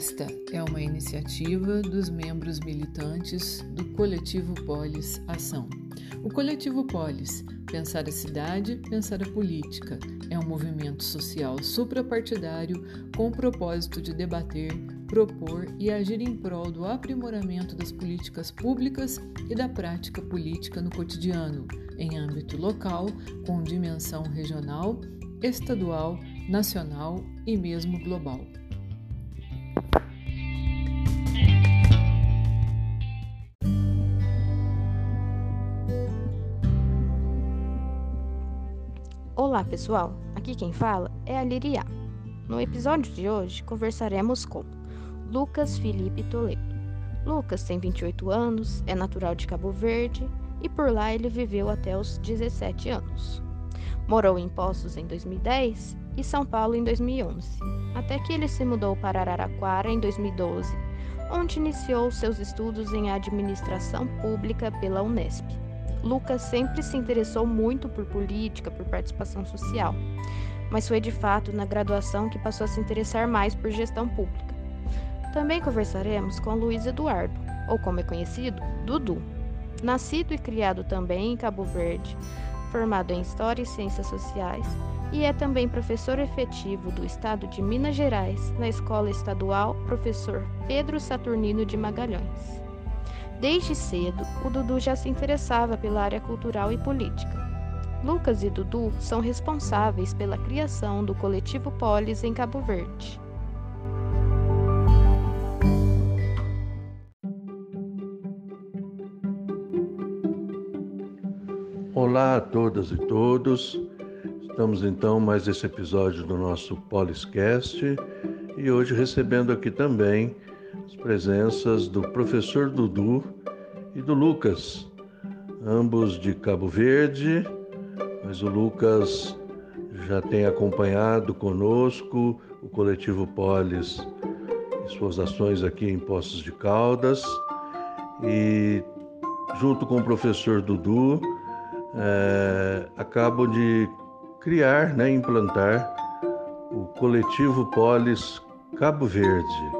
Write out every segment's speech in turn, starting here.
Esta é uma iniciativa dos membros militantes do Coletivo Polis Ação. O Coletivo Polis, Pensar a Cidade, Pensar a Política, é um movimento social suprapartidário com o propósito de debater, propor e agir em prol do aprimoramento das políticas públicas e da prática política no cotidiano, em âmbito local, com dimensão regional, estadual, nacional e mesmo global. Olá pessoal, aqui quem fala é a Liriá. No episódio de hoje conversaremos com Lucas Felipe Toledo. Lucas tem 28 anos, é natural de Cabo Verde e por lá ele viveu até os 17 anos. Morou em Poços em 2010 e São Paulo em 2011, até que ele se mudou para Araraquara em 2012, onde iniciou seus estudos em administração pública pela Unesp. Lucas sempre se interessou muito por política, por participação social, mas foi de fato na graduação que passou a se interessar mais por gestão pública. Também conversaremos com Luiz Eduardo, ou como é conhecido, Dudu. Nascido e criado também em Cabo Verde, formado em História e Ciências Sociais, e é também professor efetivo do Estado de Minas Gerais na Escola Estadual Professor Pedro Saturnino de Magalhães. Desde cedo, o Dudu já se interessava pela área cultural e política. Lucas e Dudu são responsáveis pela criação do coletivo Polis em Cabo Verde. Olá a todas e todos. Estamos então mais esse episódio do nosso Poliscast e hoje recebendo aqui também as presenças do professor Dudu e do Lucas, ambos de Cabo Verde, mas o Lucas já tem acompanhado conosco o coletivo Polis e suas ações aqui em Poços de Caldas e junto com o professor Dudu é, acabo de criar, né, implantar o coletivo Polis Cabo Verde.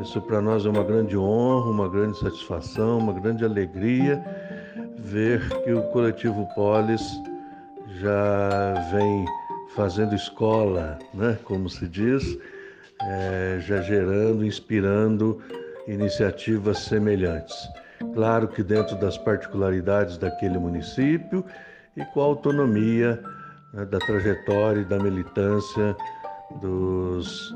Isso para nós é uma grande honra, uma grande satisfação, uma grande alegria ver que o coletivo Polis já vem fazendo escola, né, como se diz, é, já gerando, inspirando iniciativas semelhantes. Claro que dentro das particularidades daquele município e com a autonomia né, da trajetória e da militância dos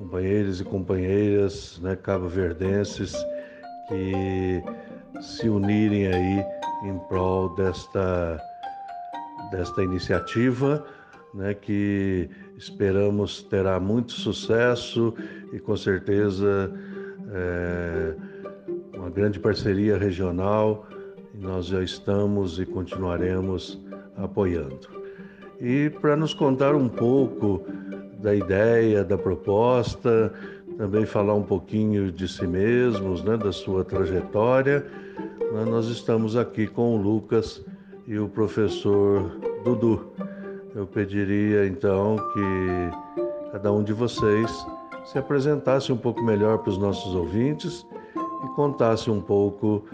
companheiros e companheiras né, cabo-verdenses que se unirem aí em prol desta, desta iniciativa, né, que esperamos terá muito sucesso e com certeza é, uma grande parceria regional nós já estamos e continuaremos apoiando. E para nos contar um pouco da ideia, da proposta, também falar um pouquinho de si mesmos, né, da sua trajetória. Nós estamos aqui com o Lucas e o professor Dudu. Eu pediria então que cada um de vocês se apresentasse um pouco melhor para os nossos ouvintes e contasse um pouco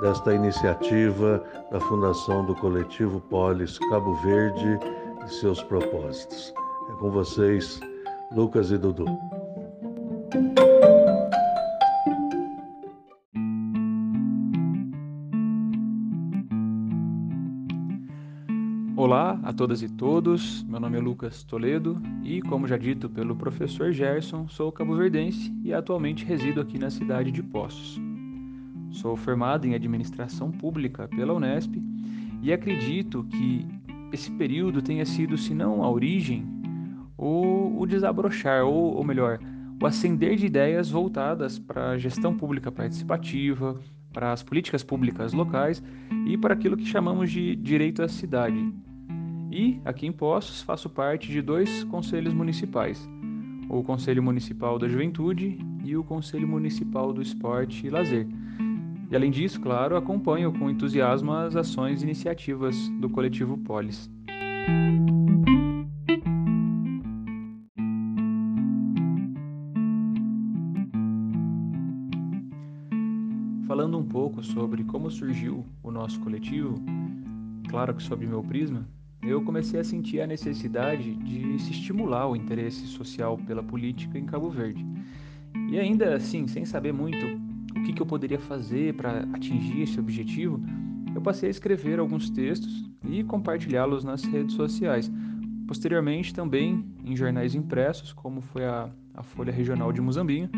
desta iniciativa da Fundação do Coletivo Polis Cabo Verde e seus propósitos. É com vocês, Lucas e Dudu. Olá a todas e todos, meu nome é Lucas Toledo e, como já dito pelo professor Gerson, sou cabo-verdense e atualmente resido aqui na cidade de Poços. Sou formado em administração pública pela Unesp e acredito que esse período tenha sido, se não a origem, o, o desabrochar, ou, ou melhor, o acender de ideias voltadas para a gestão pública participativa, para as políticas públicas locais e para aquilo que chamamos de direito à cidade. E, aqui em Poços, faço parte de dois conselhos municipais, o Conselho Municipal da Juventude e o Conselho Municipal do Esporte e Lazer. E além disso, claro, acompanho com entusiasmo as ações e iniciativas do coletivo Polis. Sobre como surgiu o nosso coletivo, claro que sob meu prisma, eu comecei a sentir a necessidade de se estimular o interesse social pela política em Cabo Verde. E ainda assim, sem saber muito o que, que eu poderia fazer para atingir esse objetivo, eu passei a escrever alguns textos e compartilhá-los nas redes sociais. Posteriormente, também em jornais impressos, como foi a, a Folha Regional de Muzambinho,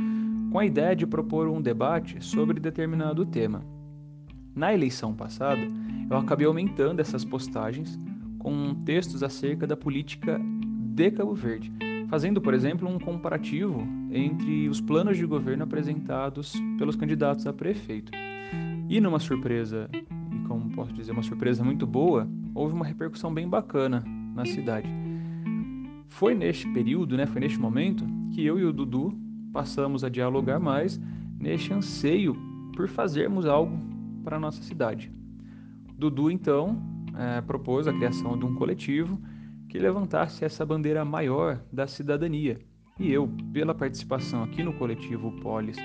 com a ideia de propor um debate sobre determinado tema. Na eleição passada, eu acabei aumentando essas postagens com textos acerca da política de Cabo Verde, fazendo, por exemplo, um comparativo entre os planos de governo apresentados pelos candidatos a prefeito. E numa surpresa, e como posso dizer, uma surpresa muito boa, houve uma repercussão bem bacana na cidade. Foi neste período, né, foi neste momento, que eu e o Dudu passamos a dialogar mais neste anseio por fazermos algo para a nossa cidade. Dudu, então, é, propôs a criação de um coletivo que levantasse essa bandeira maior da cidadania. E eu, pela participação aqui no coletivo Polis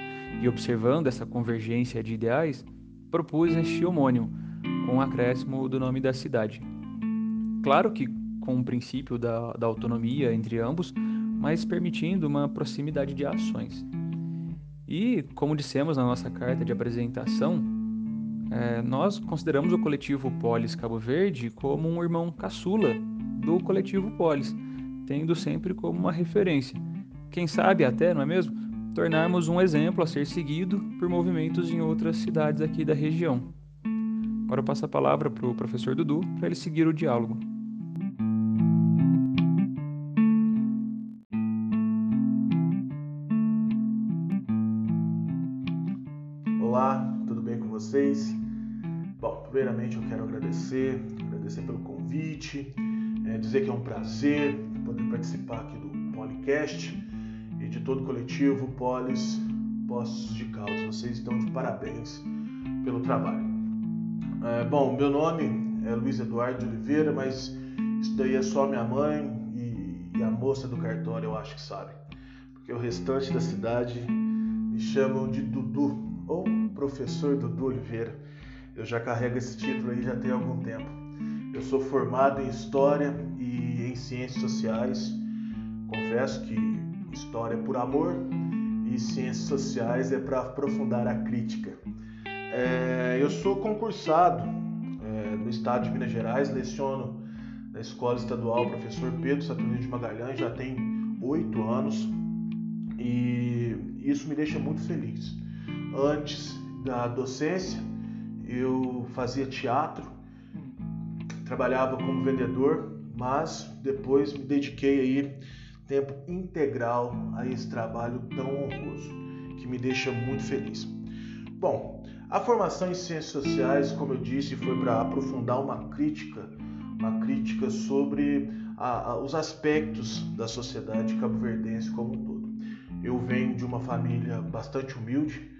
e observando essa convergência de ideais, propus este homônimo, com o acréscimo do nome da cidade. Claro que com o princípio da, da autonomia entre ambos, mas permitindo uma proximidade de ações. E, como dissemos na nossa carta de apresentação, é, nós consideramos o coletivo Polis Cabo Verde como um irmão caçula do coletivo Polis, tendo sempre como uma referência. Quem sabe até, não é mesmo? Tornarmos um exemplo a ser seguido por movimentos em outras cidades aqui da região. Agora eu passo a palavra para o professor Dudu para ele seguir o diálogo. Olá, tudo bem com vocês? Primeiramente eu quero agradecer, agradecer pelo convite, é, dizer que é um prazer poder participar aqui do Policast e de todo o coletivo Polis Postos de Caldas. Vocês estão de parabéns pelo trabalho. É, bom, meu nome é Luiz Eduardo de Oliveira, mas isso daí é só minha mãe e, e a moça do cartório, eu acho que sabe. Porque o restante da cidade me chamam de Dudu, ou professor Dudu Oliveira. Eu já carrego esse título aí já tem algum tempo. Eu sou formado em História e em Ciências Sociais. Confesso que História é por amor e Ciências Sociais é para aprofundar a crítica. É, eu sou concursado é, no estado de Minas Gerais, leciono na Escola Estadual Professor Pedro Saturnino de Magalhães, já tem oito anos e isso me deixa muito feliz. Antes da docência, eu fazia teatro, trabalhava como vendedor, mas depois me dediquei aí tempo integral a esse trabalho tão honroso, que me deixa muito feliz. Bom, a formação em ciências sociais, como eu disse, foi para aprofundar uma crítica, uma crítica sobre a, a, os aspectos da sociedade cabo-verdense como um todo. Eu venho de uma família bastante humilde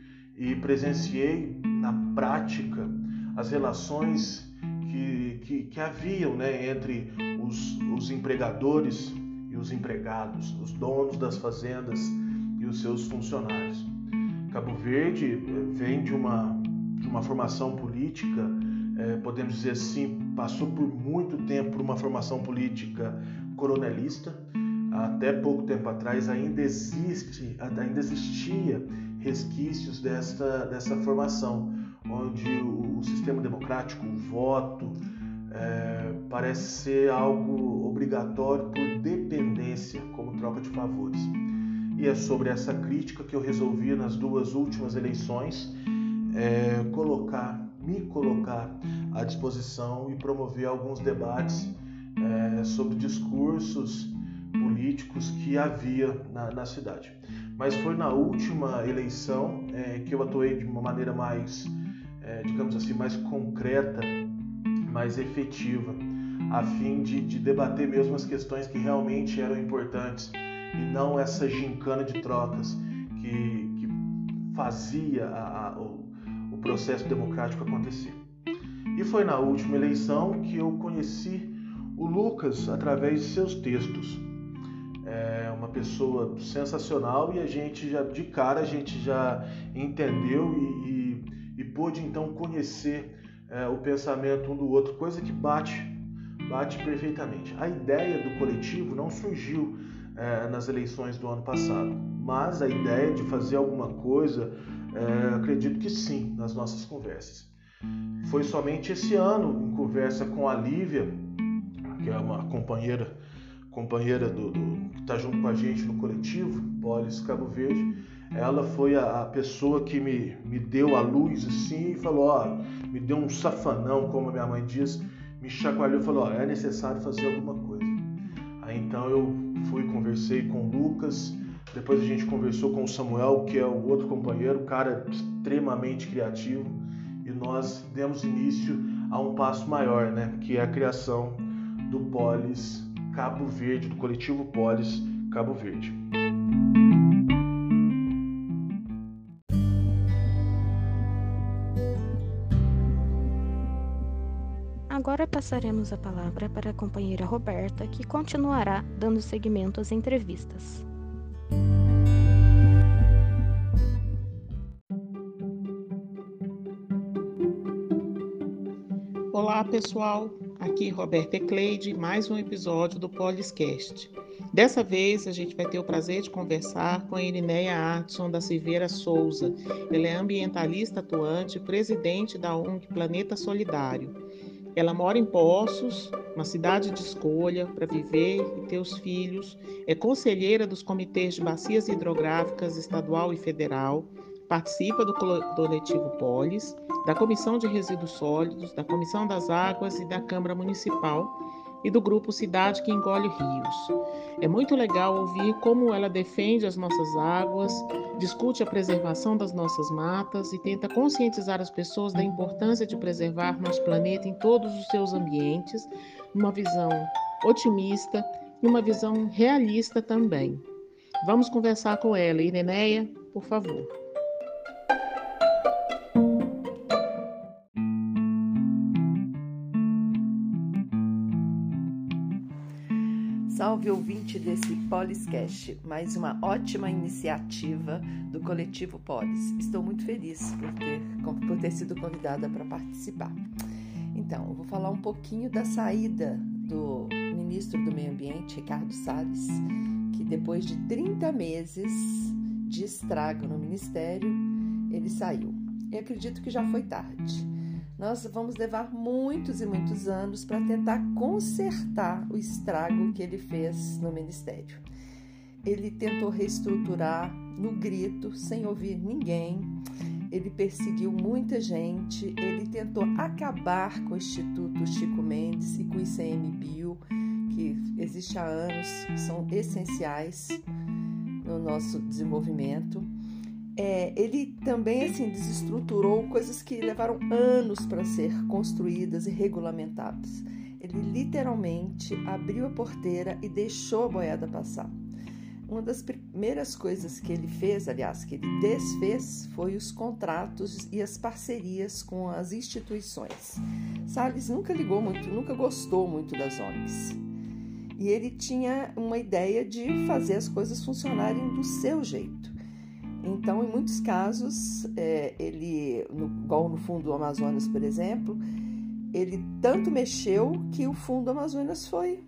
e presenciei na prática as relações que, que, que haviam né, entre os, os empregadores e os empregados, os donos das fazendas e os seus funcionários. Cabo Verde eh, vem de uma, de uma formação política, é, podemos dizer assim, passou por muito tempo por uma formação política coronelista. Até pouco tempo atrás ainda existe, ainda existia resquícios dessa, dessa formação, onde o, o sistema democrático, o voto, é, parece ser algo obrigatório por dependência, como troca de favores. E é sobre essa crítica que eu resolvi nas duas últimas eleições é, colocar, me colocar à disposição e promover alguns debates é, sobre discursos políticos que havia na, na cidade mas foi na última eleição é, que eu atuei de uma maneira mais, é, digamos assim, mais concreta, mais efetiva, a fim de, de, debater mesmo as questões que realmente eram importantes e não essa gincana de trocas que, que fazia a, a, o, o processo democrático acontecer. E foi na última eleição que eu conheci o Lucas através de seus textos é uma pessoa sensacional e a gente já de cara a gente já entendeu e, e, e pôde então conhecer é, o pensamento um do outro, coisa que bate, bate perfeitamente. A ideia do coletivo não surgiu é, nas eleições do ano passado, mas a ideia de fazer alguma coisa, é, acredito que sim, nas nossas conversas. Foi somente esse ano, em conversa com a Lívia, que é uma companheira companheira do, do que está junto com a gente no coletivo, Polis Cabo Verde, ela foi a, a, pessoa que me, me deu a luz assim e falou, ó, me deu um safanão, como a minha mãe diz, me chacoalhou e falou, ó, é necessário fazer alguma coisa. Aí então eu fui, conversei com o Lucas, depois a gente conversou com o Samuel, que é o outro companheiro, cara extremamente criativo, e nós demos início a um passo maior, né, que é a criação do Polis Cabo Verde, do coletivo Polis Cabo Verde. Agora passaremos a palavra para a companheira Roberta, que continuará dando seguimento às entrevistas. Olá, pessoal. Aqui Roberta Ecleide, mais um episódio do Poliscast. Dessa vez a gente vai ter o prazer de conversar com a Irineia Artson da Silveira Souza. Ela é ambientalista atuante, presidente da ONG Planeta Solidário. Ela mora em Poços, uma cidade de escolha para viver e ter os filhos. É conselheira dos comitês de bacias hidrográficas estadual e federal. Participa do coletivo Polis, da Comissão de Resíduos Sólidos, da Comissão das Águas e da Câmara Municipal e do grupo Cidade que Engole Rios. É muito legal ouvir como ela defende as nossas águas, discute a preservação das nossas matas e tenta conscientizar as pessoas da importância de preservar nosso planeta em todos os seus ambientes, numa visão otimista e uma visão realista também. Vamos conversar com ela, Ireneia, por favor. Salve ouvinte desse Poliscast, mais uma ótima iniciativa do coletivo Polis. Estou muito feliz por ter, por ter sido convidada para participar. Então, eu vou falar um pouquinho da saída do ministro do Meio Ambiente, Ricardo Salles, que depois de 30 meses de estrago no ministério, ele saiu. E acredito que já foi tarde nós vamos levar muitos e muitos anos para tentar consertar o estrago que ele fez no ministério. Ele tentou reestruturar no grito, sem ouvir ninguém. Ele perseguiu muita gente, ele tentou acabar com o Instituto Chico Mendes e com o ICMBio, que existe há anos, que são essenciais no nosso desenvolvimento é, ele também assim desestruturou coisas que levaram anos para ser construídas e regulamentadas. Ele literalmente abriu a porteira e deixou a boiada passar. Uma das primeiras coisas que ele fez, aliás, que ele desfez, foi os contratos e as parcerias com as instituições. Salles nunca ligou muito, nunca gostou muito das ONGs. E ele tinha uma ideia de fazer as coisas funcionarem do seu jeito. Então, em muitos casos, é, ele, no, igual no Fundo do Amazonas, por exemplo, ele tanto mexeu que o Fundo do Amazonas foi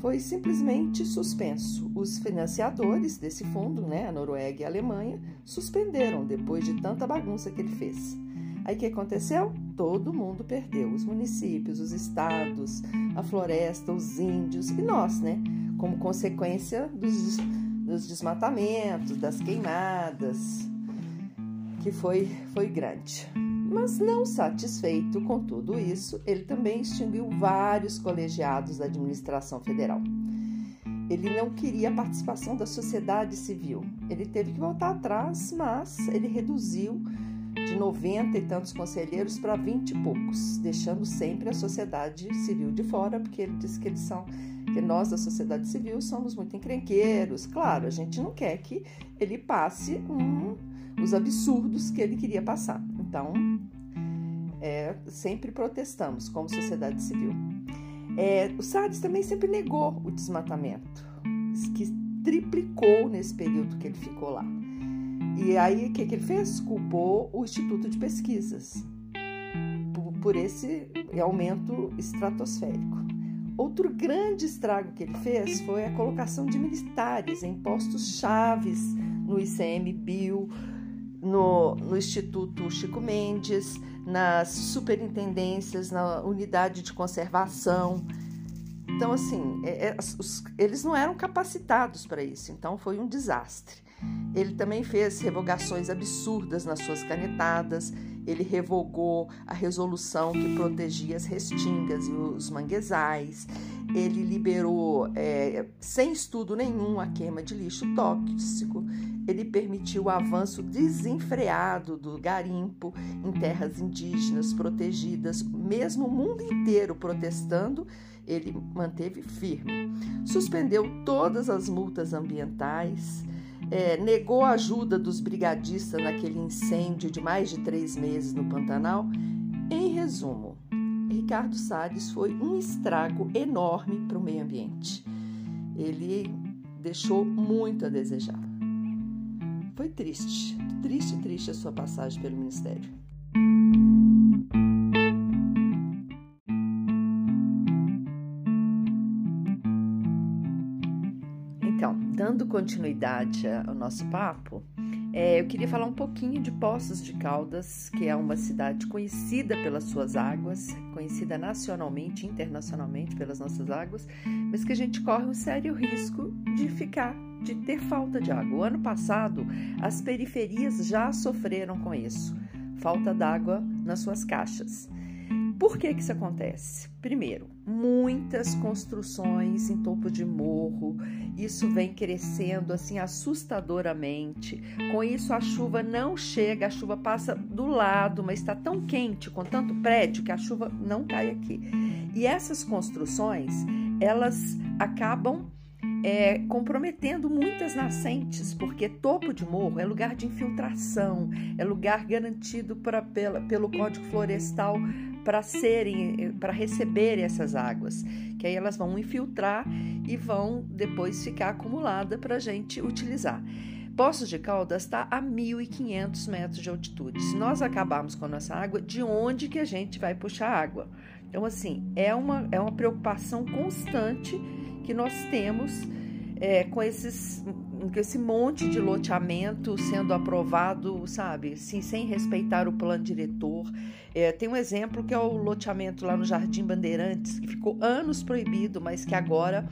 foi simplesmente suspenso. Os financiadores desse fundo, né, a Noruega e a Alemanha, suspenderam depois de tanta bagunça que ele fez. Aí o que aconteceu? Todo mundo perdeu. Os municípios, os estados, a floresta, os índios e nós, né? Como consequência dos dos desmatamentos, das queimadas, que foi, foi grande. Mas não satisfeito com tudo isso, ele também extinguiu vários colegiados da administração federal. Ele não queria a participação da sociedade civil. Ele teve que voltar atrás, mas ele reduziu de 90 e tantos conselheiros para 20 e poucos, deixando sempre a sociedade civil de fora, porque ele disse que eles são que nós da sociedade civil somos muito encrenqueiros. Claro, a gente não quer que ele passe um, os absurdos que ele queria passar. Então, é, sempre protestamos como sociedade civil. É, o Salles também sempre negou o desmatamento, que triplicou nesse período que ele ficou lá. E aí, o que, que ele fez? Culpou o Instituto de Pesquisas por, por esse aumento estratosférico. Outro grande estrago que ele fez foi a colocação de militares em postos chaves no ICMBio, no, no Instituto Chico Mendes, nas superintendências, na unidade de conservação. Então, assim, é, é, os, eles não eram capacitados para isso, então foi um desastre. Ele também fez revogações absurdas nas suas canetadas, ele revogou a resolução que protegia as restingas e os manguezais, ele liberou, é, sem estudo nenhum, a queima de lixo tóxico, ele permitiu o avanço desenfreado do garimpo em terras indígenas protegidas, mesmo o mundo inteiro protestando, ele manteve firme. Suspendeu todas as multas ambientais, é, negou a ajuda dos brigadistas naquele incêndio de mais de três meses no Pantanal. Em resumo, Ricardo Salles foi um estrago enorme para o meio ambiente. Ele deixou muito a desejar. Foi triste, triste, triste a sua passagem pelo Ministério. Continuidade ao nosso papo, é, eu queria falar um pouquinho de Poços de Caldas, que é uma cidade conhecida pelas suas águas, conhecida nacionalmente e internacionalmente pelas nossas águas, mas que a gente corre um sério risco de ficar, de ter falta de água. O ano passado, as periferias já sofreram com isso, falta d'água nas suas caixas. Por que, que isso acontece? Primeiro, muitas construções em topo de morro, isso vem crescendo assim assustadoramente. Com isso, a chuva não chega, a chuva passa do lado, mas está tão quente, com tanto prédio, que a chuva não cai aqui. E essas construções, elas acabam é, comprometendo muitas nascentes, porque topo de morro é lugar de infiltração, é lugar garantido pra, pela, pelo Código Florestal para serem, para receberem essas águas, que aí elas vão infiltrar e vão depois ficar acumulada para a gente utilizar. Poços de Caldas está a 1.500 metros de altitude. Se nós acabarmos com a nossa água, de onde que a gente vai puxar água? Então, assim, é uma, é uma preocupação constante que nós temos é, com esses com esse monte de loteamento sendo aprovado, sabe, assim, sem respeitar o plano diretor. É, tem um exemplo que é o loteamento lá no Jardim Bandeirantes, que ficou anos proibido, mas que agora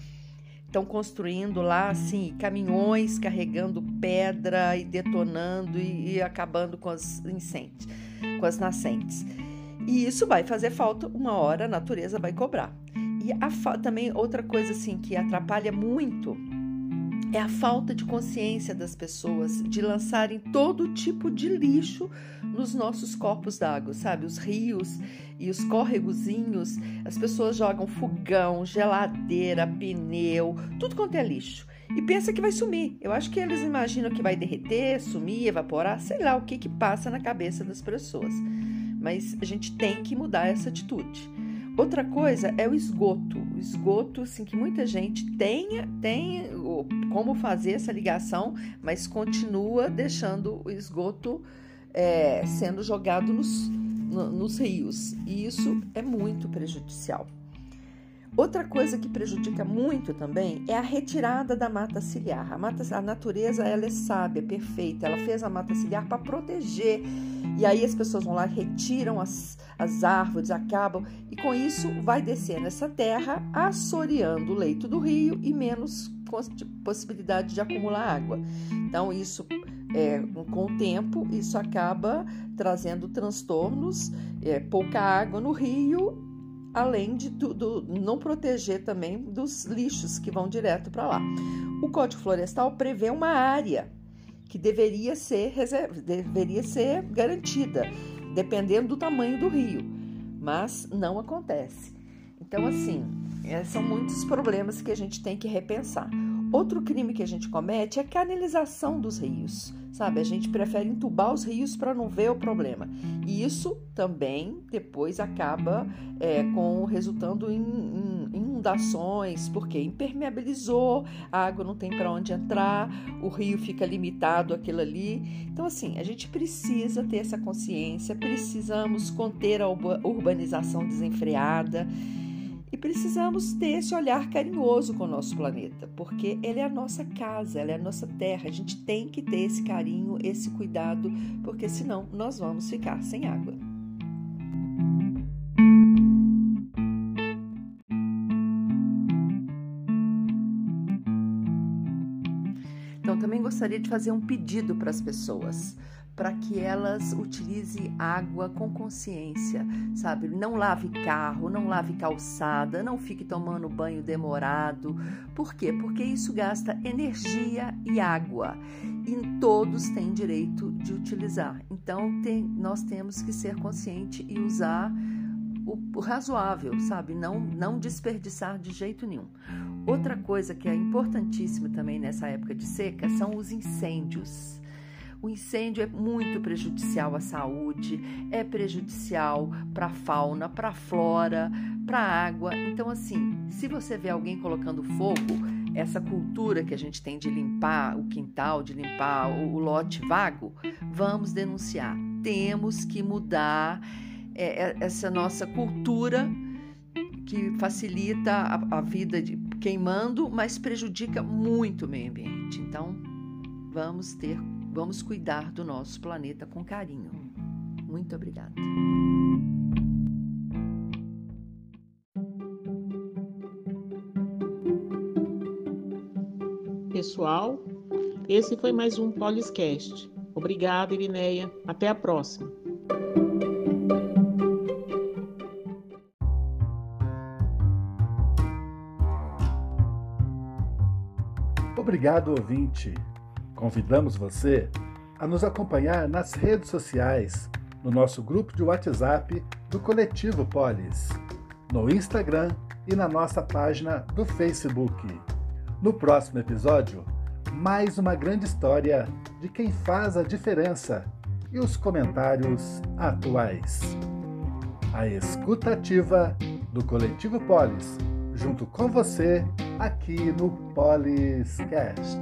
estão construindo lá, assim, caminhões carregando pedra e detonando e, e acabando com as incêndios, com as nascentes. E isso vai fazer falta uma hora, a natureza vai cobrar. E a, também outra coisa assim que atrapalha muito é a falta de consciência das pessoas de lançarem todo tipo de lixo nos nossos corpos d'água, sabe? Os rios e os córregozinhos, as pessoas jogam fogão, geladeira, pneu, tudo quanto é lixo. E pensa que vai sumir. Eu acho que eles imaginam que vai derreter, sumir, evaporar, sei lá o que que passa na cabeça das pessoas. Mas a gente tem que mudar essa atitude. Outra coisa é o esgoto. O esgoto, assim, que muita gente tenha, tem como fazer essa ligação, mas continua deixando o esgoto é, sendo jogado nos, no, nos rios. E isso é muito prejudicial. Outra coisa que prejudica muito também é a retirada da mata ciliar. A, mata, a natureza ela é sábia, perfeita. Ela fez a mata ciliar para proteger. E aí as pessoas vão lá, retiram as, as árvores, acabam, e com isso vai descendo essa terra, assoreando o leito do rio e menos possibilidade de acumular água. Então, isso é, com o tempo, isso acaba trazendo transtornos, é, pouca água no rio, além de tudo não proteger também dos lixos que vão direto para lá. O Código Florestal prevê uma área que deveria ser, deveria ser garantida dependendo do tamanho do rio, mas não acontece. Então, assim, é, são muitos problemas que a gente tem que repensar. Outro crime que a gente comete é a canalização dos rios, sabe? A gente prefere entubar os rios para não ver o problema. E isso também depois acaba é, com resultando em, em, inundações, porque impermeabilizou, a água não tem para onde entrar, o rio fica limitado aquilo ali. Então, assim, a gente precisa ter essa consciência, precisamos conter a urbanização desenfreada e precisamos ter esse olhar carinhoso com o nosso planeta, porque ele é a nossa casa, ela é a nossa terra. A gente tem que ter esse carinho, esse cuidado, porque senão nós vamos ficar sem água. Então, também gostaria de fazer um pedido para as pessoas para que elas utilizem água com consciência, sabe? Não lave carro, não lave calçada, não fique tomando banho demorado. Por quê? Porque isso gasta energia e água e todos têm direito de utilizar. Então tem, nós temos que ser conscientes e usar o razoável, sabe? Não, não desperdiçar de jeito nenhum. Outra coisa que é importantíssima também nessa época de seca são os incêndios. O incêndio é muito prejudicial à saúde, é prejudicial para a fauna, para a flora, para a água. Então, assim, se você vê alguém colocando fogo, essa cultura que a gente tem de limpar o quintal, de limpar o lote vago, vamos denunciar. Temos que mudar é, é, essa nossa cultura que facilita a, vida de queimando, mas prejudica muito o meio ambiente. Então, vamos ter Vamos cuidar do nosso planeta com carinho. Muito obrigada. Pessoal, esse foi mais um Poliscast. Obrigada, Irineia. Até a próxima. Obrigado, ouvinte. Convidamos você a nos acompanhar nas redes sociais, no nosso grupo de WhatsApp do Coletivo Polis, no Instagram e na nossa página do Facebook. No próximo episódio, mais uma grande história de quem faz a diferença e os comentários atuais. A escutativa do Coletivo Polis, junto com você aqui no Poliscast.